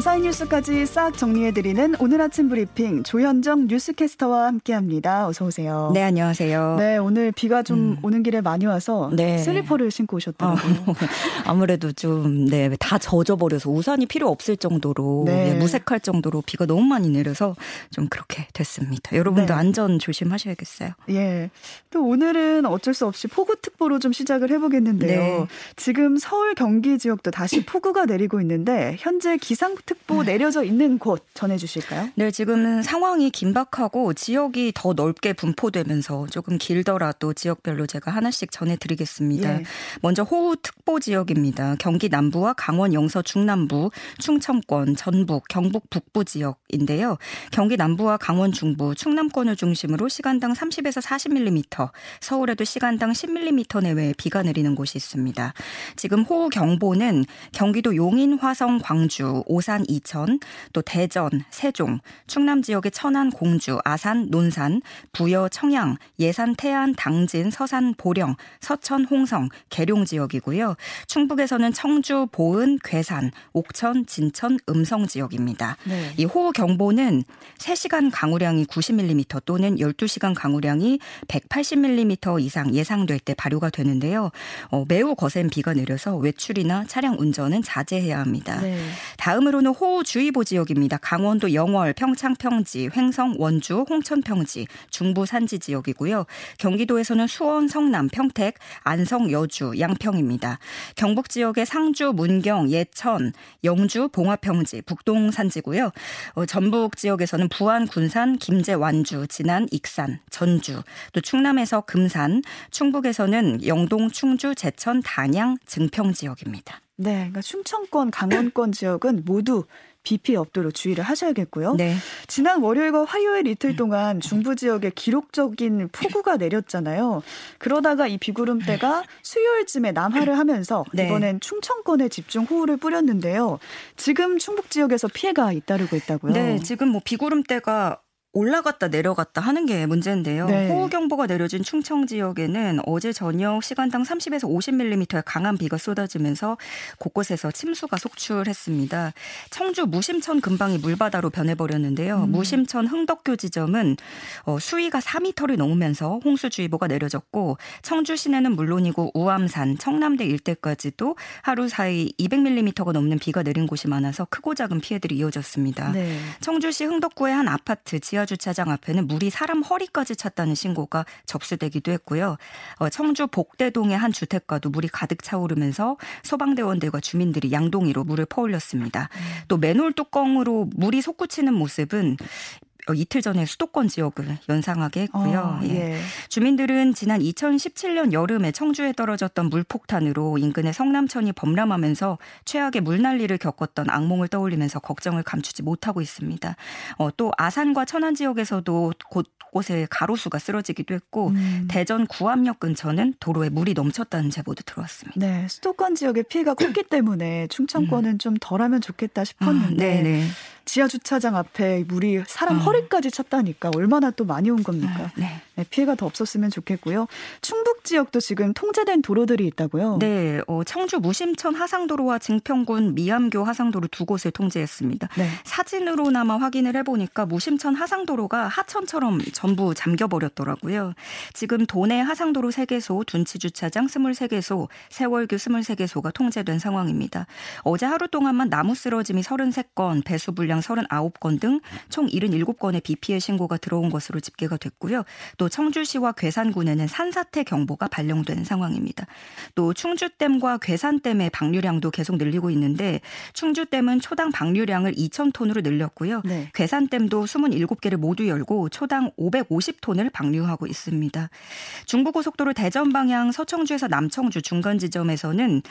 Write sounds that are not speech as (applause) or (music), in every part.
밤사이 뉴스까지 싹 정리해드리는 오늘 아침 브리핑 조현정 뉴스캐스터와 함께합니다. 어서 오세요. 네, 안녕하세요. 네, 오늘 비가 좀 음. 오는 길에 많이 와서 네. 슬리퍼를 신고 오셨더라고요. 어, (laughs) 아무래도 좀 네, 다 젖어버려서 우산이 필요 없을 정도로 네. 네, 무색할 정도로 비가 너무 많이 내려서 좀 그렇게 됐습니다. 여러분도 네. 안전 조심하셔야겠어요. 예. 또 오늘은 어쩔 수 없이 폭우특보로 좀 시작을 해보겠는데요. 네. 지금 서울 경기 지역도 다시 폭우가 내리고 있는데 현재 기상 특보 네. 내려져 있는 곳 전해주실까요? 네, 지금 상황이 긴박하고 지역이 더 넓게 분포되면서 조금 길더라도 지역별로 제가 하나씩 전해드리겠습니다. 예. 먼저 호우특보 지역입니다. 경기 남부와 강원 영서 중남부, 충청권, 전북, 경북 북부 지역인데요. 경기 남부와 강원 중부, 충남권을 중심으로 시간당 30에서 40mm, 서울에도 시간당 10mm 내외의 비가 내리는 곳이 있습니다. 지금 호우 경보는 경기도 용인, 화성, 광주, 오산, 이천, 또 대전, 세종, 충남 지역의 천안, 공주, 아산, 논산, 부여, 청양, 예산, 태안, 당진, 서산, 보령, 서천, 홍성, 계룡 지역이고요. 충북에서는 청주, 보은, 괴산, 옥천, 진천, 음성 지역입니다. 네. 이 호우 경보는 3시간 강우량이 90mm 또는 12시간 강우량이 180mm 이상 예상될 때 발효가 되는데요. 어, 매우 거센 비가 내려서 외출이나 차량 운전은 자제해야 합니다. 네. 다음으로는 호우주의보 지역입니다. 강원도 영월, 평창 평지, 횡성, 원주, 홍천 평지, 중부 산지 지역이고요. 경기도에서는 수원, 성남, 평택, 안성, 여주, 양평입니다. 경북 지역의 상주, 문경, 예천, 영주, 봉화평지, 북동 산지고요. 어, 전북 지역에서는 부안, 군산, 김제, 완주, 진안, 익산, 전주, 또 충남에서 금산, 충북에서는 영동, 충주, 제천, 단양, 증평 지역입니다. 네, 그러니까 충청권, 강원권 지역은 모두 비 피해 없도록 주의를 하셔야겠고요. 네. 지난 월요일과 화요일 이틀 동안 중부 지역에 기록적인 폭우가 내렸잖아요. 그러다가 이 비구름대가 수요일쯤에 남하를 하면서 네. 이번엔 충청권에 집중 호우를 뿌렸는데요. 지금 충북 지역에서 피해가 잇따르고 있다고요. 네, 지금 뭐 비구름대가 올라갔다 내려갔다 하는 게 문제인데요. 네. 호우경보가 내려진 충청 지역에는 어제 저녁 시간당 30에서 50mm의 강한 비가 쏟아지면서 곳곳에서 침수가 속출했습니다. 청주 무심천 근방이 물바다로 변해버렸는데요. 음. 무심천 흥덕교 지점은 어, 수위가 4m를 넘으면서 홍수주의보가 내려졌고 청주 시내는 물론이고 우암산, 청남대 일대까지도 하루 사이 200mm가 넘는 비가 내린 곳이 많아서 크고 작은 피해들이 이어졌습니다. 네. 청주시 흥덕구의 한 아파트 지하 지하 주차장 앞에는 물이 사람 허리까지 찼다는 신고가 접수되기도 했고요. 어, 청주 복대동의 한 주택가도 물이 가득 차오르면서 소방대원들과 주민들이 양동이로 물을 퍼올렸습니다. 음. 또 맨홀 뚜껑으로 물이 솟구치는 모습은 어, 이틀 전에 수도권 지역을 연상하게 했고요. 어, 예. 예. 주민들은 지난 2017년 여름에 청주에 떨어졌던 물폭탄으로 인근의 성남천이 범람하면서 최악의 물난리를 겪었던 악몽을 떠올리면서 걱정을 감추지 못하고 있습니다. 어, 또 아산과 천안 지역에서도 곳곳에 가로수가 쓰러지기도 했고 음. 대전 구암역 근처는 도로에 물이 넘쳤다는 제보도 들어왔습니다. 네, 수도권 지역의 피해가 컸기 때문에 충청권은 음. 좀 덜하면 좋겠다 싶었는데 음, 지하 주차장 앞에 물이 사람 음. 허리까지 찼다니까 얼마나 또 많이 온 겁니까? 아, 네. 네, 피해가 더 없었으면 좋겠고요. 충북 지역도 지금 통제된 도로들이 있다고요? 네, 어, 청주 무심천 하상도로와 증평군 미암교 하상도로 두 곳을 통제했습니다. 네. 사진으로나마 확인을 해보니까 무심천 하상도로가 하천처럼 전부 잠겨버렸더라고요. 지금 도내 하상도로 3개소, 둔치 주차장 23개소, 세월교 23개소가 통제된 상황입니다. 어제 하루 동안만 나무 쓰러짐이 33건, 배수 불량 39건 등 총 77건의 비 피해 신고가 들어온 것으로 집계가 됐고요. 또 청주시와 괴산군에는 산사태 경보가 발령된 상황입니다. 또 충주댐과 괴산댐의 방류량도 계속 늘리고 있는데 충주댐은 초당 방류량을 2,000톤으로 늘렸고요. 네. 괴산댐도 27개를 모두 열고 초당 550톤을 방류하고 있습니다. 중부고속도로 대전 방향 서청주에서 남청주 중간 지점에서는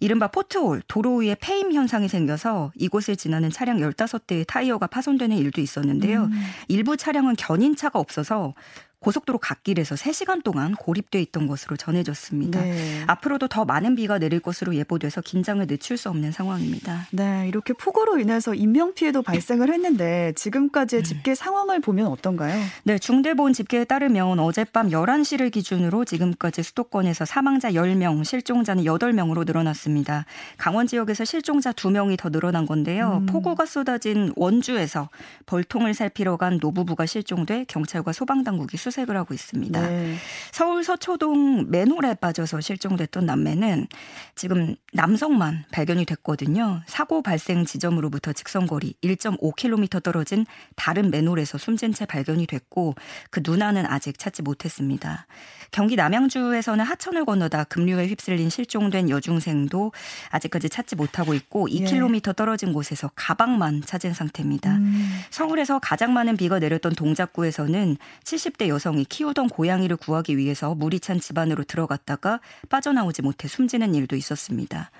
이른바 포트홀 도로 위에 폐임 현상이 생겨서 이곳을 지나는 차량 15대 의 타이어가 파손되는 일도 있었는데요. 음. 일부 차량은 견인차가 없어서 고속도로 갓길에서 3시간 동안 고립돼 있던 것으로 전해졌습니다. 네. 앞으로도 더 많은 비가 내릴 것으로 예보돼서 긴장을 늦출 수 없는 상황입니다. 네, 이렇게 폭우로 인해서 인명 피해도 발생을 했는데 지금까지의 음. 집계 상황을 보면 어떤가요? 네, 중대본 집계에 따르면 어젯밤 11시를 기준으로 지금까지 수도권에서 사망자 10명, 실종자는 8명으로 늘어났습니다. 강원 지역에서 실종자 2명이 더 늘어난 건데요. 음. 폭우가 쏟아진 원주에서 벌통을 살피러 간 노부부가 실종돼 경찰과 소방당국이 수 색을 하고 있습니다. 네. 서울 서초동 맨홀에 빠져서 실종됐던 남매는 지금 남성만 발견이 됐거든요. 사고 발생 지점으로부터 직선거리 1.5km 떨어진 다른 맨홀에서 숨진 채 발견이 됐고 그 누나는 아직 찾지 못했습니다. 경기 남양주에서는 하천을 건너다 급류에 휩쓸린 실종된 여중생도 아직까지 찾지 못하고 있고 2km 예. 떨어진 곳에서 가방만 찾은 상태입니다. 음. 서울에서 가장 많은 비가 내렸던 동작구에서는 70대 여성이 키우던 고양이를 구하기 위해서 물이 찬 집안으로 들어갔다가 빠져나오지 못해 숨지는 일도 있었습니다.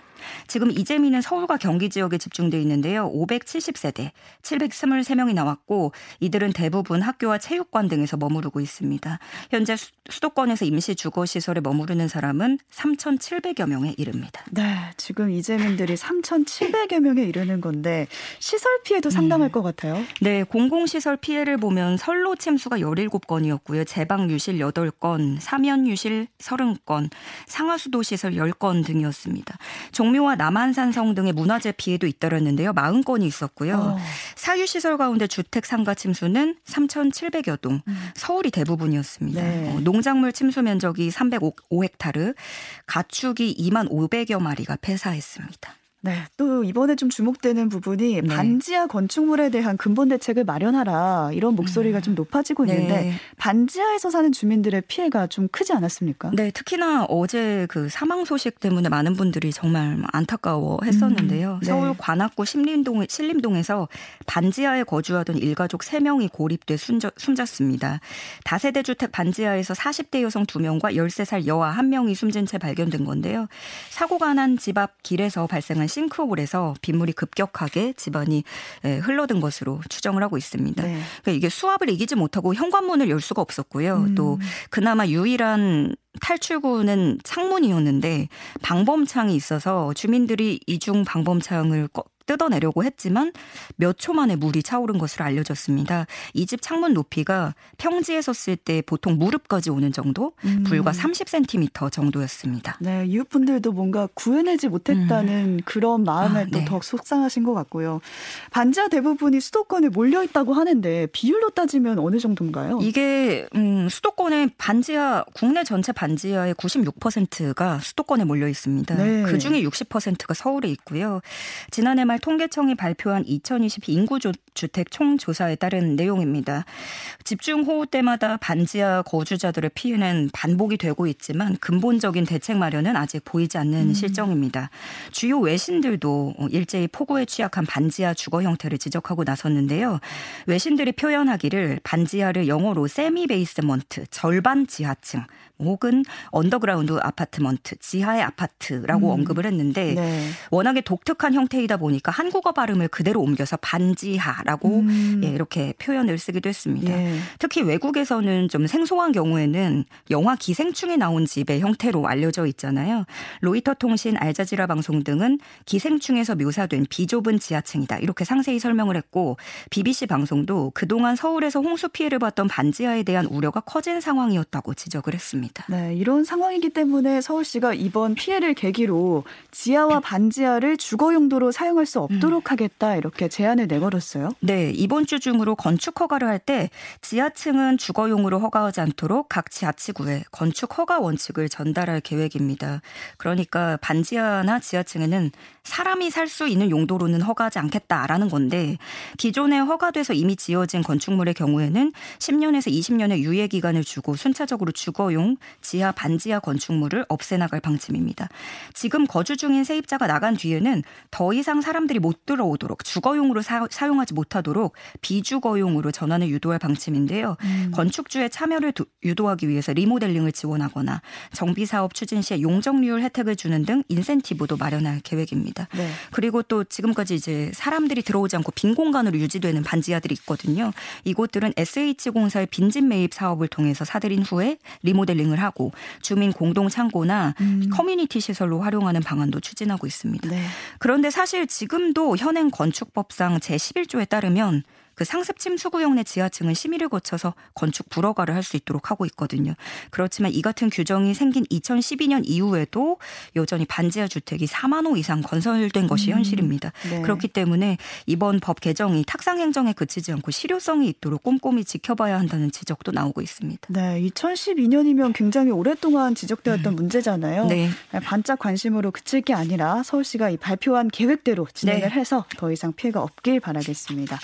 지금 이재민은 서울과 경기 지역에 집중돼 있는데요. 570세대 723명이 나왔고 이들은 대부분 학교와 체육관 등에서 머무르고 있습니다. 현재 수 도권에서 임시 주거 시설에 머무르는 사람은 3,700여 명에 이릅니다. 네, 지금 이재민들이 3,700여 명에 이르는 건데 시설 피해도 상당할 음. 것 같아요. 네, 공공시설 피해를 보면 선로 침수가 17건이었고요. 제방 유실 8건, 사면 유실 30건, 상하수도 시설 10건 등이었습니다. 종 종묘와 남한산성 등의 문화재 피해도 잇따랐는데요. 40건이 있었고요. 어. 사유시설 가운데 주택 상가 침수는 3,700여 동, 음. 서울이 대부분이었습니다. 네. 어, 농작물 침수 면적이 305헥타르, 가축이 2만 500여 마리가 폐사했습니다. 네, 또 이번에 좀 주목되는 부분이 네. 반지하 건축물에 대한 근본 대책을 마련하라 이런 목소리가 음. 좀 높아지고 있는데 네. 반지하에서 사는 주민들의 피해가 좀 크지 않았습니까? 네, 특히나 어제 그 사망 소식 때문에 많은 분들이 정말 안타까워했었는데요. 음. 네. 서울 관악구 신림동 신림동에서 반지하에 거주하던 일가족 3명이 고립돼 숨져, 숨졌습니다. 다세대 주택 반지하에서 40대 여성 2명과 13살 여아 1명이 숨진 채 발견된 건데요. 사고가 난 집 앞 길에서 발생한 싱크홀에서 빗물이 급격하게 집안이 예, 흘러든 것으로 추정을 하고 있습니다. 네. 그러니까 이게 수압을 이기지 못하고 현관문을 열 수가 없었고요. 음. 또 그나마 유일한 탈출구는 창문이었는데 방범창이 있어서 주민들이 이중 방범창을 뜯어내려고 했지만 몇 초 만에 물이 차오른 것으로 알려졌습니다. 이 집 창문 높이가 평지에 섰을 때 보통 무릎까지 오는 정도, 음. 불과 30cm 정도였습니다. 네, 이웃분들도 뭔가 구해내지 못했다는 음. 그런 마음에 아, 또더 네. 속상하신 것 같고요. 반지하 대부분이 수도권에 몰려 있다고 하는데 비율로 따지면 어느 정도인가요? 이게 음, 수도권의 반지하 국내 전체 반지하의 96%가 수도권에 몰려 있습니다. 네. 그 중에 60%가 서울에 있고요. 지난해 말 통계청이 발표한 2020 인구주택 총조사에 따른 내용입니다. 집중호우 때마다 반지하 거주자들의 피해는 반복이 되고 있지만 근본적인 대책 마련은 아직 보이지 않는 음. 실정입니다. 주요 외신들도 일제히 폭우에 취약한 반지하 주거 형태를 지적하고 나섰는데요. 외신들이 표현하기를 반지하를 영어로 semi basement, 절반 지하층, 혹은 underground apartment, 지하의 아파트라고 음. 언급을 했는데 네. 워낙에 독특한 형태이다 보니까 한국어 발음을 그대로 옮겨서 반지하라고 음. 예, 이렇게 표현을 쓰기도 했습니다. 예. 특히 외국에서는 좀 생소한 경우에는 영화 기생충에 나온 집의 형태로 알려져 있잖아요. 로이터 통신, 알자지라 방송 등은 기생충에서 묘사된 비좁은 지하층이다 이렇게 상세히 설명을 했고 BBC 방송도 그동안 서울에서 홍수 피해를 봤던 반지하에 대한 우려가 커진 상황이었다고 지적을 했습니다. 네, 이런 상황이기 때문에 서울시가 이번 피해를 계기로 지하와 반지하를 주거 용도로 사용할 수 없도록 음. 하겠다 이렇게 제안을 내걸었어요. 네, 이번 주 중으로 건축 허가를 할 때 지하층은 주거용으로 허가하지 않도록 각 지하치구에 건축 허가 원칙을 전달할 계획입니다. 그러니까 반지하나 지하층에는 사람이 살 수 있는 용도로는 허가하지 않겠다라는 건데 기존에 허가돼서 이미 지어진 건축물의 경우에는 10년에서 20년의 유예 기간을 주고 순차적으로 주거용 지하 반지하 건축물을 없애나갈 방침입니다. 지금 거주 중인 세입자가 나간 뒤에는 더 이상 사람 사람들이 못 들어오도록 주거용으로 사, 용하지 못하도록 비주거용으로 전환을 유도할 방침인데요. 음. 건축주의 참여를 두, 유도하기 위해서 리모델링을 지원하거나 정비 사업 추진 시에 용적률 혜택을 주는 등 인센티브도 마련할 계획입니다. 네. 그리고 또 지금까지 이제 사람들이 들어오지 않고 빈 공간으로 유지되는 반지하들이 있거든요. 이곳들은 SH공사의 빈집 매입 사업을 통해서 사들인 후에 리모델링을 하고 주민 공동 창고나 음. 커뮤니티 시설로 활용하는 방안도 추진하고 있습니다. 네. 그런데 사실 지금도 현행 건축법상 제11조에 따르면 그 상습 침수 구역 내 지하층은 심의를 거쳐서 건축 불허가를 할 수 있도록 하고 있거든요. 그렇지만 이 같은 규정이 생긴 2012년 이후에도 여전히 반지하 주택이 4만 호 이상 건설된 것이 음. 현실입니다. 네. 그렇기 때문에 이번 법 개정이 탁상 행정에 그치지 않고 실효성이 있도록 꼼꼼히 지켜봐야 한다는 지적도 나오고 있습니다. 네, 2012년이면 굉장히 오랫동안 지적되었던 음. 문제잖아요. 네. 반짝 관심으로 그칠 게 아니라 서울시가 이 발표한 계획대로 진행을 네. 해서 더 이상 피해가 없길 바라겠습니다.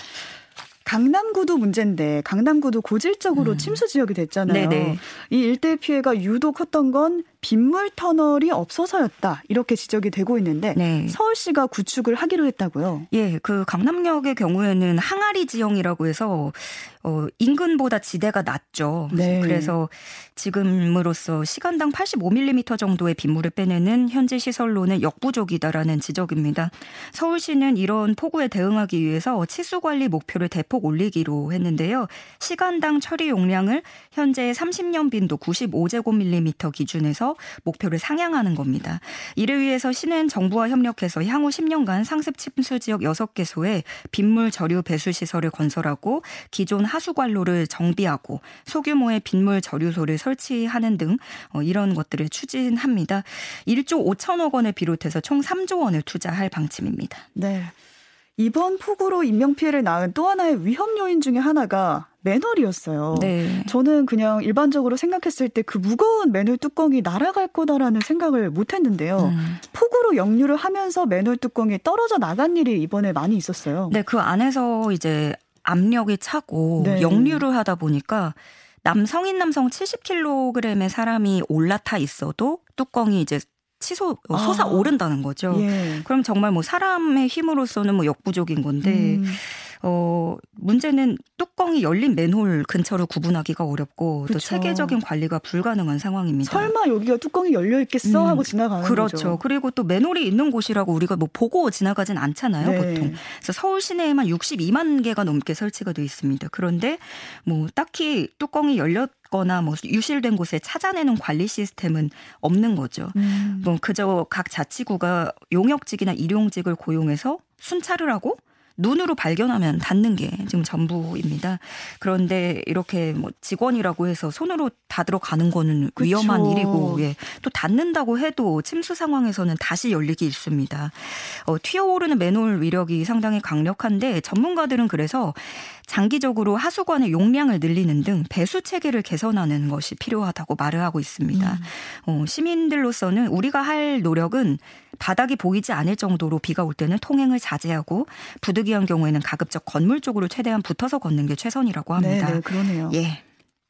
강남구도 문제인데 강남구도 고질적으로 음. 침수 지역이 됐잖아요. 네네. 이 일대 피해가 유독 컸던 건 빗물 터널이 없어서였다 이렇게 지적이 되고 있는데 네. 서울시가 구축을 하기로 했다고요. 예, 그 강남역의 경우에는 항아리 지형이라고 해서 어, 인근보다 지대가 낮죠. 네. 그래서 지금으로서 시간당 85mm 정도의 빗물을 빼내는 현재 시설로는 역부족이다라는 지적입니다. 서울시는 이런 폭우에 대응하기 위해서 치수 관리 목표를 대폭 올리기로 했는데요. 시간당 처리 용량을 현재 30년 빈도 95제곱밀리미터 기준에서 목표를 상향하는 겁니다. 이를 위해서 시는 정부와 협력해서 향후 10년간 상습 침수 지역 6개소에 빗물 저류 배수 시설을 건설하고 기존 하수관로를 정비하고 소규모의 빗물 저류소를 설치하는 등 어, 이런 것들을 추진합니다. 1조 5천억 원을 비롯해서 총 3조 원을 투자할 방침입니다. 네. 이번 폭우로 인명피해를 낳은 또 하나의 위험 요인 중에 하나가 매널이었어요. 네. 저는 그냥 일반적으로 생각했을 때 그 무거운 매놀 뚜껑이 날아갈 거다라는 생각을 못 했는데요. 음. 폭우로 역류를 하면서 매놀 뚜껑이 떨어져 나간 일이 이번에 많이 있었어요. 네, 그 안에서 이제 압력이 차고 네. 역류를 하다 보니까 남성인 남성 70kg의 사람이 올라타 있어도 뚜껑이 이제 치솟 어, 아. 솟아오른다는 거죠. 예. 그럼 정말 뭐 사람의 힘으로서는 뭐 역부족인 건데 음. 어, 문제는 뚜껑이 열린 맨홀 근처를 구분하기가 어렵고 그쵸. 또 체계적인 관리가 불가능한 상황입니다. 설마 여기가 뚜껑이 열려 있겠어 음, 하고 지나가는 그렇죠. 거죠. 그리고 또 맨홀이 있는 곳이라고 우리가 뭐 보고 지나가진 않잖아요, 네. 보통. 그래서 서울 시내에만 62만 개가 넘게 설치가 돼 있습니다. 그런데 뭐 딱히 뚜껑이 열렸 거나 뭐 유실된 곳에 찾아내는 관리 시스템은 없는 거죠. 음. 뭐 그저 각 자치구가 용역직이나 일용직을 고용해서 순찰을 하고 눈으로 발견하면 닫는 게 지금 전부입니다. 그런데 이렇게 뭐 직원이라고 해서 손으로 닫으러 가는 거는 그쵸. 위험한 일이고 예. 또 닫는다고 해도 침수 상황에서는 다시 열리기 일쑤입니다. 어, 튀어오르는 맨홀 위력이 상당히 강력한데 전문가들은 그래서 장기적으로 하수관의 용량을 늘리는 등 배수 체계를 개선하는 것이 필요하다고 말을 하고 있습니다. 음. 어, 시민들로서는 우리가 할 노력은 바닥이 보이지 않을 정도로 비가 올 때는 통행을 자제하고 부득이 한 경우에는 가급적 건물 쪽으로 최대한 붙어서 걷는 게 최선이라고 합니다. 네, 네 그러네요. 예.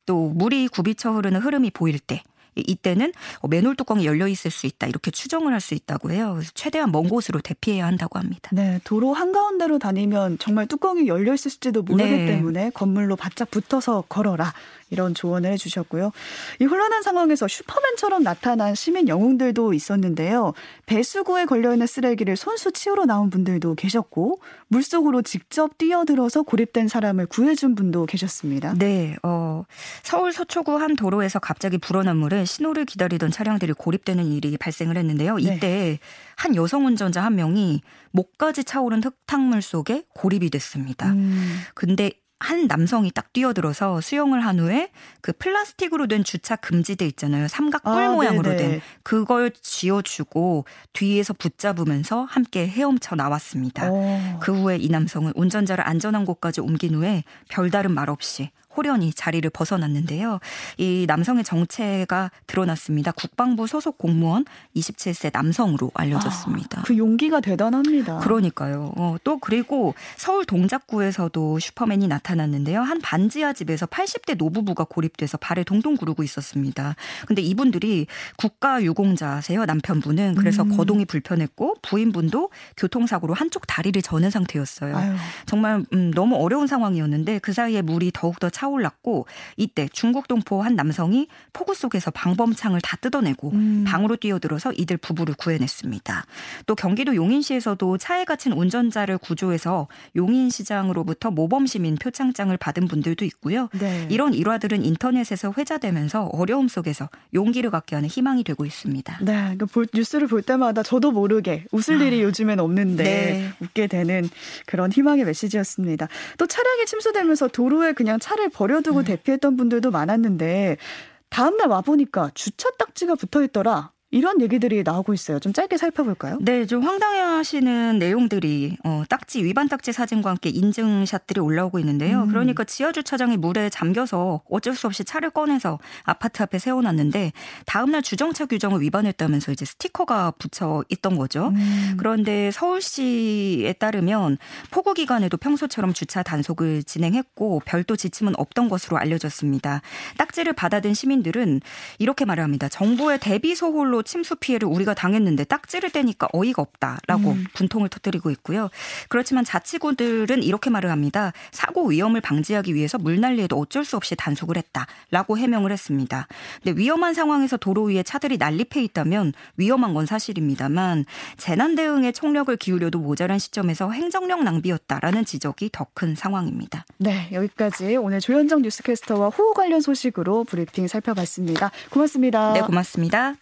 또 물이 굽이쳐 흐르는 흐름이 보일 때 이때는 맨홀 뚜껑이 열려 있을 수 있다 이렇게 추정을 할 수 있다고 해요. 그래서 최대한 먼 곳으로 대피해야 한다고 합니다. 네, 도로 한 가운데로 다니면 정말 뚜껑이 열려 있을지도 모르기 네. 때문에 건물로 바짝 붙어서 걸어라 이런 조언을 해주셨고요. 이 혼란한 상황에서 슈퍼맨처럼 나타난 시민 영웅들도 있었는데요. 배수구에 걸려있는 쓰레기를 손수 치우러 나온 분들도 계셨고 물속으로 직접 뛰어들어서 고립된 사람을 구해준 분도 계셨습니다. 네, 어, 서울 서초구 한 도로에서 갑자기 불어난 물에 신호를 기다리던 차량들이 고립되는 일이 발생을 했는데요. 네. 이때 네. 한 여성 운전자 한 명이 목까지 차오른 흙탕물 속에 고립이 됐습니다. 음. 근데 한 남성이 딱 뛰어들어서 수영을 한 후에 그 플라스틱으로 된 주차 금지대 있잖아요. 삼각뿔 아, 모양으로 네네. 된 그걸 쥐어주고 뒤에서 붙잡으면서 함께 헤엄쳐 나왔습니다. 오. 그 후에 이 남성은 운전자를 안전한 곳까지 옮긴 후에 별다른 말 없이 호련히 자리를 벗어났는데요. 이 남성의 정체가 드러났습니다. 국방부 소속 공무원 27세 남성으로 알려졌습니다. 아, 그 용기가 대단합니다. 그러니까요. 어, 또 그리고 서울 동작구에서도 슈퍼맨이 나타났는데요. 한 반지하 집에서 80대 노부부가 고립돼서 발에 동동 구르고 있었습니다. 근데 이분들이 국가 유공자세요. 남편분은 그래서 음. 거동이 불편했고 부인분도 교통사고로 한쪽 다리를 저는 상태였어요. 아유. 정말 음, 너무 어려운 상황이었는데 그 사이에 물이 더욱더 차올랐고 이때 중국 동포 한 남성이 폭우 속에서 방범창을 다 뜯어내고 음. 방으로 뛰어들어서 이들 부부를 구해냈습니다. 또 경기도 용인시에서도 차에 갇힌 운전자를 구조해서 용인시장으로부터 모범 시민 표창장을 받은 분들도 있고요. 네. 이런 일화들은 인터넷에서 회자되면서 어려움 속에서 용기를 갖게 하는 희망이 되고 있습니다. 네, 그 뉴스를 볼 때마다 저도 모르게 웃을 아. 일이 요즘엔 없는데 네. 웃게 되는 그런 희망의 메시지였습니다. 또 차량이 침수되면서 도로에 그냥 차를 버려두고 음. 대피했던 분들도 많았는데 다음날 와보니까 주차 딱지가 붙어 있더라. 이런 얘기들이 나오고 있어요. 좀 짧게 살펴볼까요? 네, 좀 황당해하시는 내용들이 어, 딱지 위반 딱지 사진과 함께 인증샷들이 올라오고 있는데요. 음. 그러니까 지하 주차장이 물에 잠겨서 어쩔 수 없이 차를 꺼내서 아파트 앞에 세워놨는데 다음날 주정차 규정을 위반했다면서 이제 스티커가 붙여 있던 거죠. 음. 그런데 서울시에 따르면 폭우 기간에도 평소처럼 주차 단속을 진행했고 별도 지침은 없던 것으로 알려졌습니다. 딱지를 받아든 시민들은 이렇게 말을 합니다. 정부의 대비 소홀 로 침수 피해를 우리가 당했는데 딱지를 떼니까 어이가 없다라고 음. 분통을 터뜨리고 있고요. 그렇지만 자치구들은 이렇게 말을 합니다. 사고 위험을 방지하기 위해서 물난리에도 어쩔 수 없이 단속을 했다라고 해명을 했습니다. 근데 위험한 상황에서 도로 위에 차들이 난립해 있다면 위험한 건 사실입니다만 재난 대응에 총력을 기울여도 모자란 시점에서 행정력 낭비였다라는 지적이 더 큰 상황입니다. 네, 여기까지 오늘 조현정 뉴스캐스터와 호우 관련 소식으로 브리핑 살펴봤습니다. 고맙습니다. 네, 고맙습니다.